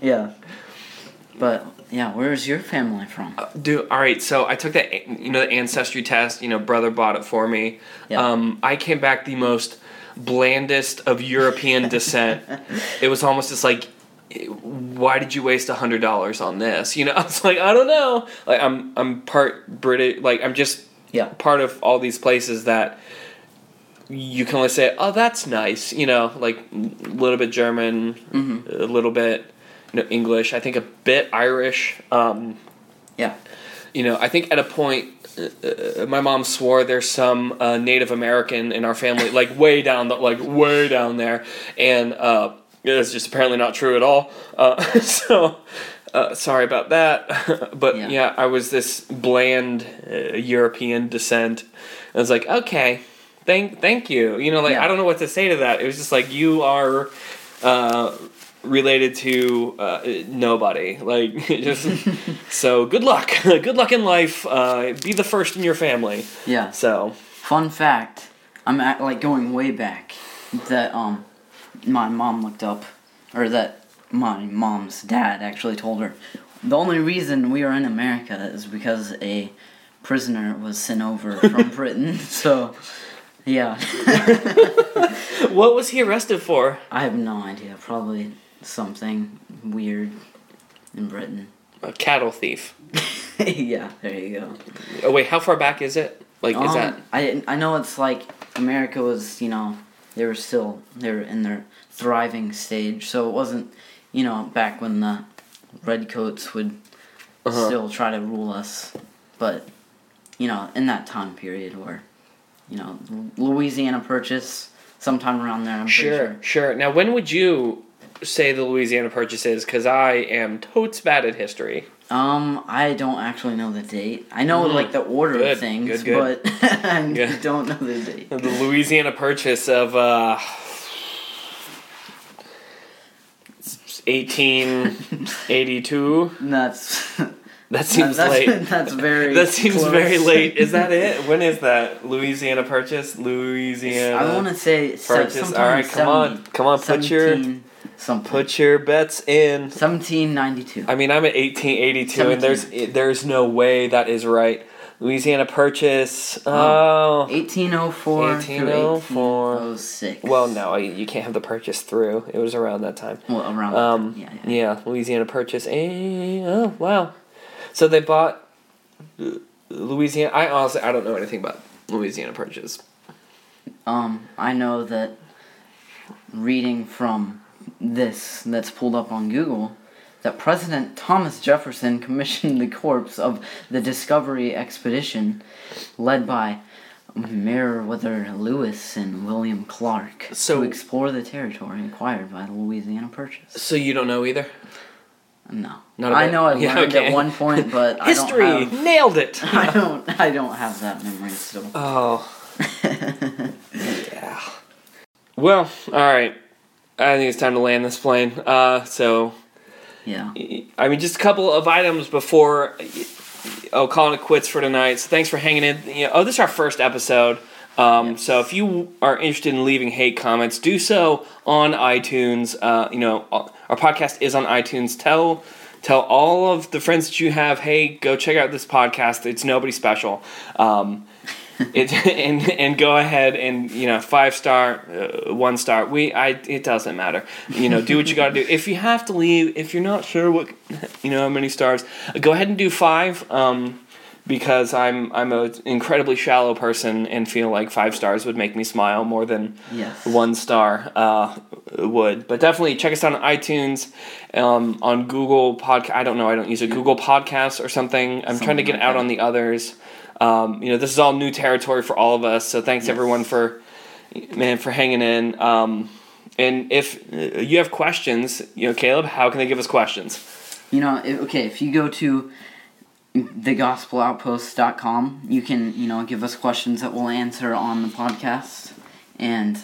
Yeah. But yeah, where's your family from? dude all right so I took that you know the ancestry test you know brother bought it for me Yeah. um I came back the most blandest of European descent *laughs* it was almost just like why did you waste a hundred dollars on this you know *laughs* I was like I don't know like I'm I'm part British like I'm just Yeah. part of all these places that you can only say, "Oh, that's nice," you know, like a little bit German, Mhm. a little bit, you know, English. I think a bit Irish. Um, Yeah. you know, I think at a point, uh, uh, my mom swore there's some uh, Native American in our family, like way down the, like way down there, and uh, it's just apparently not true at all. Uh, *laughs* so. Uh, sorry about that, *laughs* but Yeah. yeah. I was this bland uh, European descent. I was like, okay, thank, thank you. You know, like Yeah. I don't know what to say to that. It was just like you are uh, related to uh, nobody. Like *laughs* just so good luck, *laughs* good luck in life. Uh, be the first in your family. Yeah. So Fun fact, I'm at, like going way back that um my mom looked up or that my mom's dad actually told her the only reason we are in America is because a prisoner was sent over from *laughs* Britain. So yeah. what was he arrested for? I have no idea. Probably something weird in Britain. A cattle thief. *laughs* yeah, there you go. Oh wait, how far back is it? Like is Um, that? I I know it's like America was you know they were still they were in their thriving stage, so it wasn't you know back when the redcoats would Uh-huh. still try to rule us, but you know in that time period where you know Louisiana Purchase sometime around there. I'm pretty Sure, sure. Now, when would you say the Louisiana Purchase is? Because I am totes bad at history. Um, I don't actually know the date. I know Mm. like the order Good, of things, good, good. but *laughs* I *laughs* don't know the date. The Louisiana Purchase of uh, 1882. *laughs* That's That seems that's, late. That's very. that seems close. very late. Is that it? When is that? Louisiana Purchase? Louisiana. I want to say Purchase. All right, come on, come on, put your 17 something. put your bets in. 1792. I mean, I'm at 1882, and there's there's no way that is right. Louisiana Purchase. Oh. 1804 1804. 1806. Well, no, you can't have the purchase through. It was around that time. Well, around. Um, yeah, yeah. yeah. Louisiana Purchase. Eh, oh, wow. So they bought uh, Louisiana. I honestly, I don't know anything about Louisiana Purchase. Um, I know that reading from this that's pulled up on Google that President Thomas Jefferson *laughs* commissioned the corpse of the Discovery Expedition led by Meriwether Lewis and William Clark So- to explore the territory acquired by the Louisiana Purchase. So you don't know either. No. Not I know I *laughs* Yeah, learned okay. at one point, but History I don't have, nailed it. *laughs* I don't I don't have that memory still. Oh. yeah. Well, all right. I think it's time to land this plane. Uh, so yeah. I mean, just a couple of items before oh, calling it quits for tonight. So thanks for hanging in. You know, oh, this is our first episode. Um, Yes. So if you are interested in leaving hate comments, do so on iTunes. Uh, you know, our podcast is on iTunes. Tell tell all of the friends that you have, hey, go check out this podcast. It's nobody special. Um, it and and go ahead and you know five star, uh, one star. We I it doesn't matter. You know, do what you got to do. If you have to leave, if you're not sure what you know how many stars, go ahead and do five. Um, because I'm I'm an incredibly shallow person and feel like five stars would make me smile more than Yes. one star uh, would. But definitely check us out on iTunes, um, on Google Podcast. I don't know. I don't use a Google Podcast or something. I'm trying to get like out that. on the others. Um, you know, this is all new territory for all of us. So thanks Yes. everyone for man for hanging in. Um, and if uh, you have questions, you know, Caleb, how can they give us questions? You know, if, okay, if you go to thegospeloutpost.com, you can, you know, give us questions that we'll answer on the podcast. And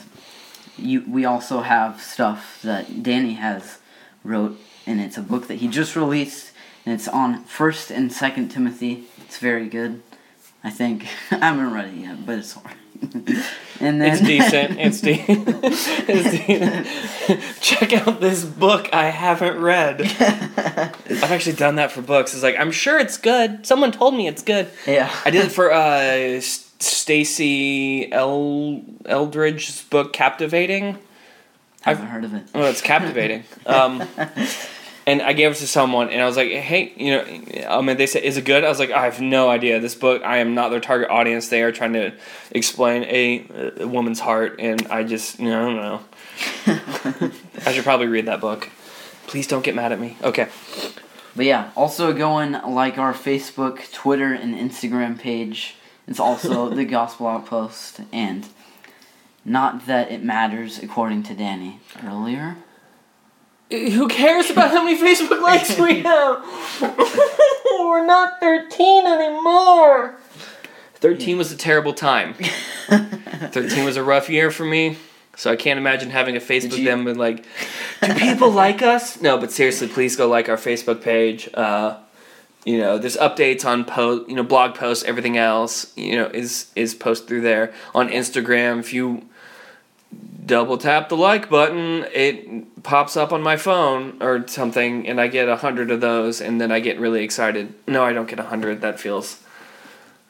you we also have stuff that Danny has wrote and it's a book that he just released and it's on 1st and 2nd Timothy. It's very good. I think *laughs* I haven't read it yet, but it's alright. *laughs* and then It's decent. *laughs* It's, de- it's de- Check out this book I haven't read. I've actually done that for books. It's like I'm sure it's good. Someone told me it's good. yeah. I did it for uh, Stasi El- Eldredge's book Captivating. I haven't heard of it. Oh, it's captivating. Um, and I gave it to someone, and I was like, "Hey, you know," I mean, they said, "Is it good?" I was like, "I have no idea. This book, I am not their target audience. They are trying to explain a, a woman's heart, and I just, no, I don't know. *laughs* I should probably read that book. Please don't get mad at me. Okay. But yeah, also going like our Facebook, Twitter, and Instagram page. It's also *laughs* the Gospel Outpost, and not that it matters according to Danny earlier. Who cares about how many Facebook likes we *laughs* have? *laughs* We're not 13 anymore. 13 was a terrible time. *laughs* 13 was a rough year for me. So I can't imagine having a Facebook you- them and like, do people like us? No, but seriously, please go like our Facebook page. Uh, you know, there's updates on post, you know, blog posts, everything else. You know, is is posted through there on Instagram. If you double tap the like button, it pops up on my phone or something, and I get a hundred of those, and then I get really excited. No, I don't get a hundred. That feels.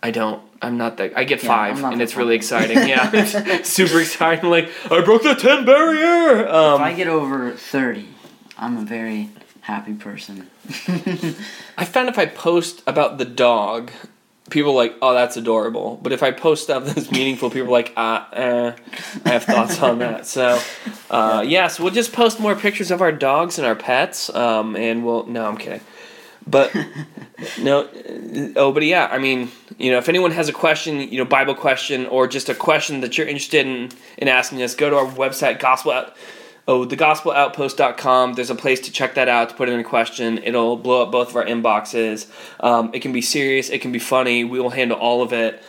I don't. I'm not that. I get Yeah, five, and it's really exciting. Yeah, *laughs* *laughs* super exciting. Like I broke the ten barrier. if I Um, get over 30, I'm a very happy person. *laughs* I found if I post about the dog, people are like, "Oh, that's adorable." But if I post stuff *laughs* that's meaningful, people are like, "Ah, eh, I have thoughts on that." So, uh, yeah, so we'll just post more pictures of our dogs and our pets, um, and we'll. No, I'm kidding. But *laughs* no, oh, but yeah, I mean, you know, if anyone has a question, you know, Bible question, or just a question that you're interested in in asking us, go to our website, gospel. Out, oh, thegospeloutpost.com. There's a place to check that out to put in a question. It'll blow up both of our inboxes. Um, it can be serious, it can be funny. We will handle all of it.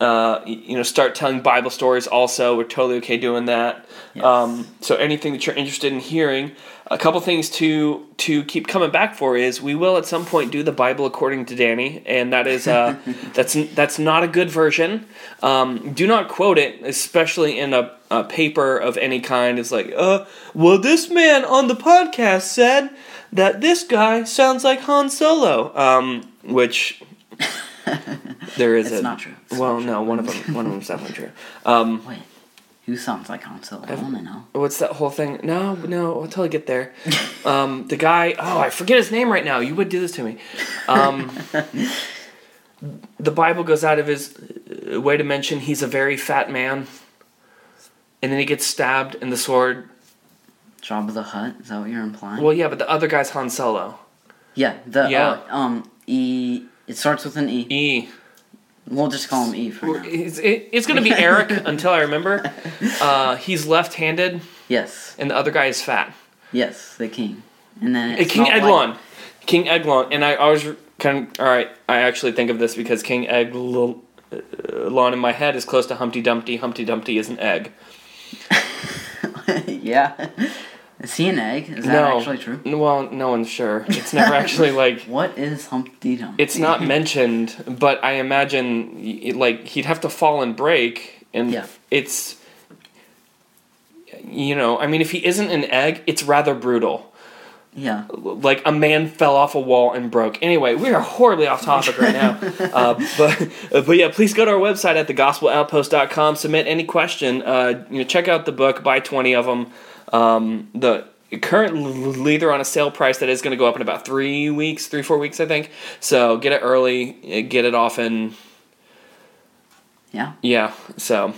uh, you know, start telling Bible stories. Also, we're totally okay doing that. Yes. Um, so anything that you're interested in hearing, a couple things to to keep coming back for is we will at some point do the Bible according to Danny, and that is uh, *laughs* that's that's not a good version. Um, do not quote it, especially in a, a paper of any kind. It's like, uh, well, this man on the podcast said that this guy sounds like Han Solo, um, which *laughs* there is It's a, not true. It's well, no, one of them one of them's definitely true. Um, Wait, who sounds like Han Solo? I want to know. what's that whole thing? No, no, until I get there. *laughs* Um, the guy, oh, I forget his name right now. You would do this to me. Um, the Bible goes out of his uh, way to mention he's a very fat man, and then he gets stabbed, and the sword. Jabba the Hutt? Is that what you're implying? Well, yeah, but the other guy's Han Solo. yeah. The Yeah. oh, um E. It starts with an E. E. We'll just call him E for now. It's, it, it's gonna be *laughs* Eric until I remember. Uh, he's left-handed, Yes. and the other guy is fat. Yes. The king. And then Uh, it's King like- Eglon. King Eglon. And I always kind of, all right, I actually think of this because King Eglon in my head is close to Humpty Dumpty. Humpty Dumpty is an egg. *laughs* yeah. Is he an egg? Is that no. actually true? Well, no one's sure. It's never actually *laughs* like. What is Humpty Dumpty? It's not *laughs* mentioned, but I imagine like he'd have to fall and break, and Yeah. it's. You know, I mean, if he isn't an egg, it's rather brutal. Yeah. like a man fell off a wall and broke. Anyway, we are horribly off topic right now. *laughs* uh, but but yeah, please go to our website at thegospeloutpost.com. Submit any question. Uh, you know, check out the book. Buy twenty of them. Um, the currently they're on a sale price that is going to go up in about three weeks, three four weeks, I think. So get it early. uh, Get it often. Yeah. Yeah. So.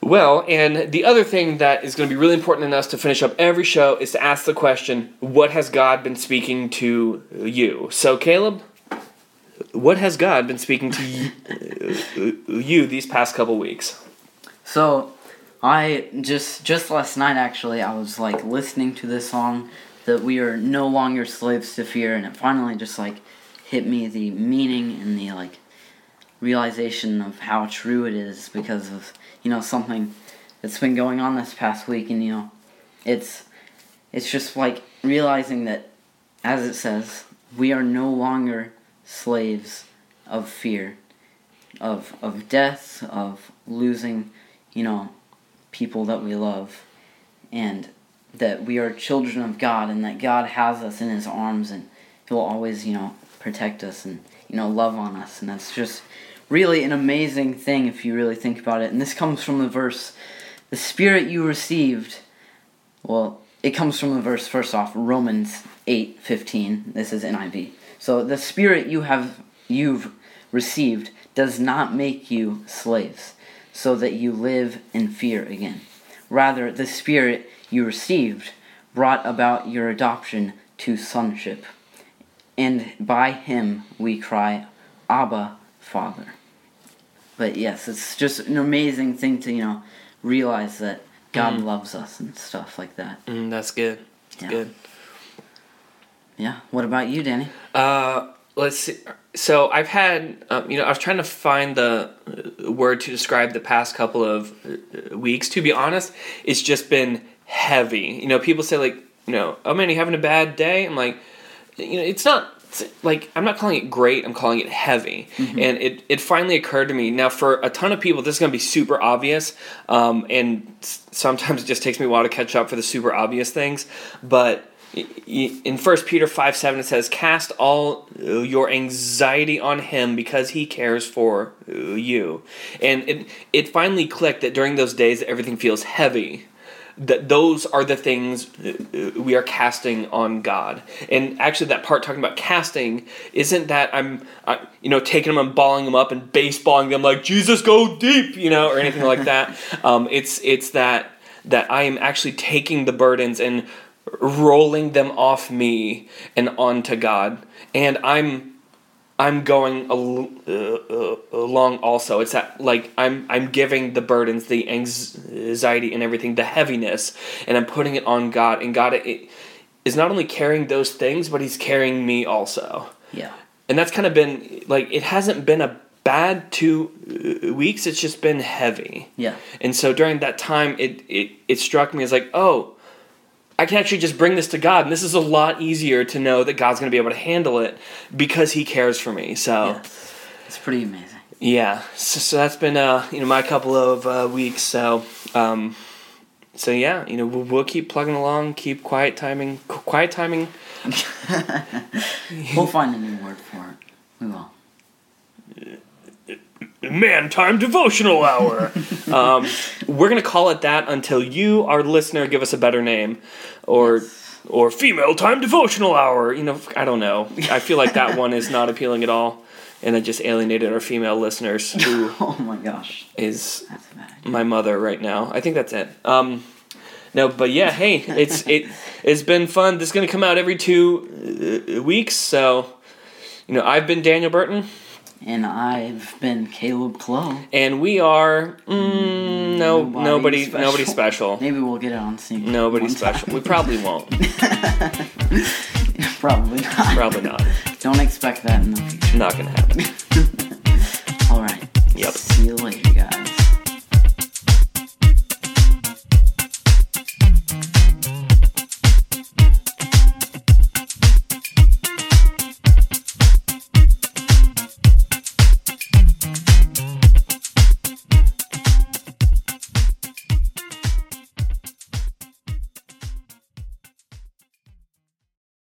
Well, and the other thing that is going to be really important in us to finish up every show is to ask the question, what has God been speaking to you? So, Caleb, what has God been speaking to you, *laughs* you these past couple weeks? So, I just just last night actually I was like listening to this song that we are no longer slaves to fear and it finally just like hit me the meaning and the like realization of how true it is because of you know something that's been going on this past week and you know it's it's just like realizing that as it says we are no longer slaves of fear of of death of losing you know people that we love and that we are children of God and that God has us in his arms and he'll always you know protect us and you know love on us. And that's just really an amazing thing if you really think about it. And this comes from the verse the spirit you received well it comes from the verse first off Romans 8:15 this is NIV so the spirit you have you've received does not make you slaves so that you live in fear again. Rather, the Spirit you received brought about your adoption to sonship. And by him we cry, Abba, Father. But yes, it's just an amazing thing to, you know, realize that God loves us and stuff like that. Mm, that's good. That's Yeah. good. Yeah. What about you, Danny? Uh, let's see. So I've had, um, you know, I was trying to find the uh, word to describe the past couple of uh, weeks. To be honest, it's just been heavy. You know, people say like, you know, oh man, you having a bad day? I'm like, you know, it's not it's like I'm not calling it great. I'm calling it heavy. And it it finally occurred to me. Now, for a ton of people, this is going to be super obvious. Um, and sometimes it just takes me a while to catch up for the super obvious things, but in First Peter five seven it says, "Cast all your anxiety on Him because He cares for you." And it it finally clicked that during those days that everything feels heavy, that those are the things uh, we are casting on God. And actually, that part talking about casting isn't that I'm, I, you know, taking them and balling them up and baseballing them like Jesus go deep, you know, or anything like that. *laughs* Um, it's it's that that I am actually taking the burdens and rolling them off me and onto God, and I'm I'm going al- uh, uh, along also. It's that like I'm I'm giving the burdens, the anxiety, and everything, the heaviness, and I'm putting it on God, and God it, is not only carrying those things, but He's carrying me also Yeah. and that's kind of been like it hasn't been a bad two uh, weeks. It's just been heavy. Yeah. And so during that time, it, it, it struck me as like, oh, I can actually just bring this to God. And this is a lot easier to know that God's going to be able to handle it because He cares for me. So, Yes. It's pretty amazing. yeah. So, so that's been, uh, you know, my couple of uh, weeks. So, um, so yeah, you know, we'll, we'll keep plugging along, keep quiet timing, quiet timing. *laughs* We'll find a new word for it. We will. Man Time Devotional Hour. *laughs* um, we're gonna call it that until you, our listener, give us a better name, or or Female Time Devotional Hour. You know, I don't know. I feel like that one is not appealing at all, and I just alienated our female listeners, who *laughs* Oh my gosh. is That's a bad idea. my mother right now. I think that's it. Um, no, but yeah, hey, it's it it's been fun. This is gonna come out every two uh, weeks, so you know I've been Daniel Burton. And I've been Caleb Clo. And we are mm, no nobody nobody special. nobody special. *laughs* Maybe we'll get it on scene. Nobody special. Time. We probably won't. *laughs* probably not. Probably not. Don't expect that in the future. Not gonna happen. *laughs* All right. Yep. See you later, guys.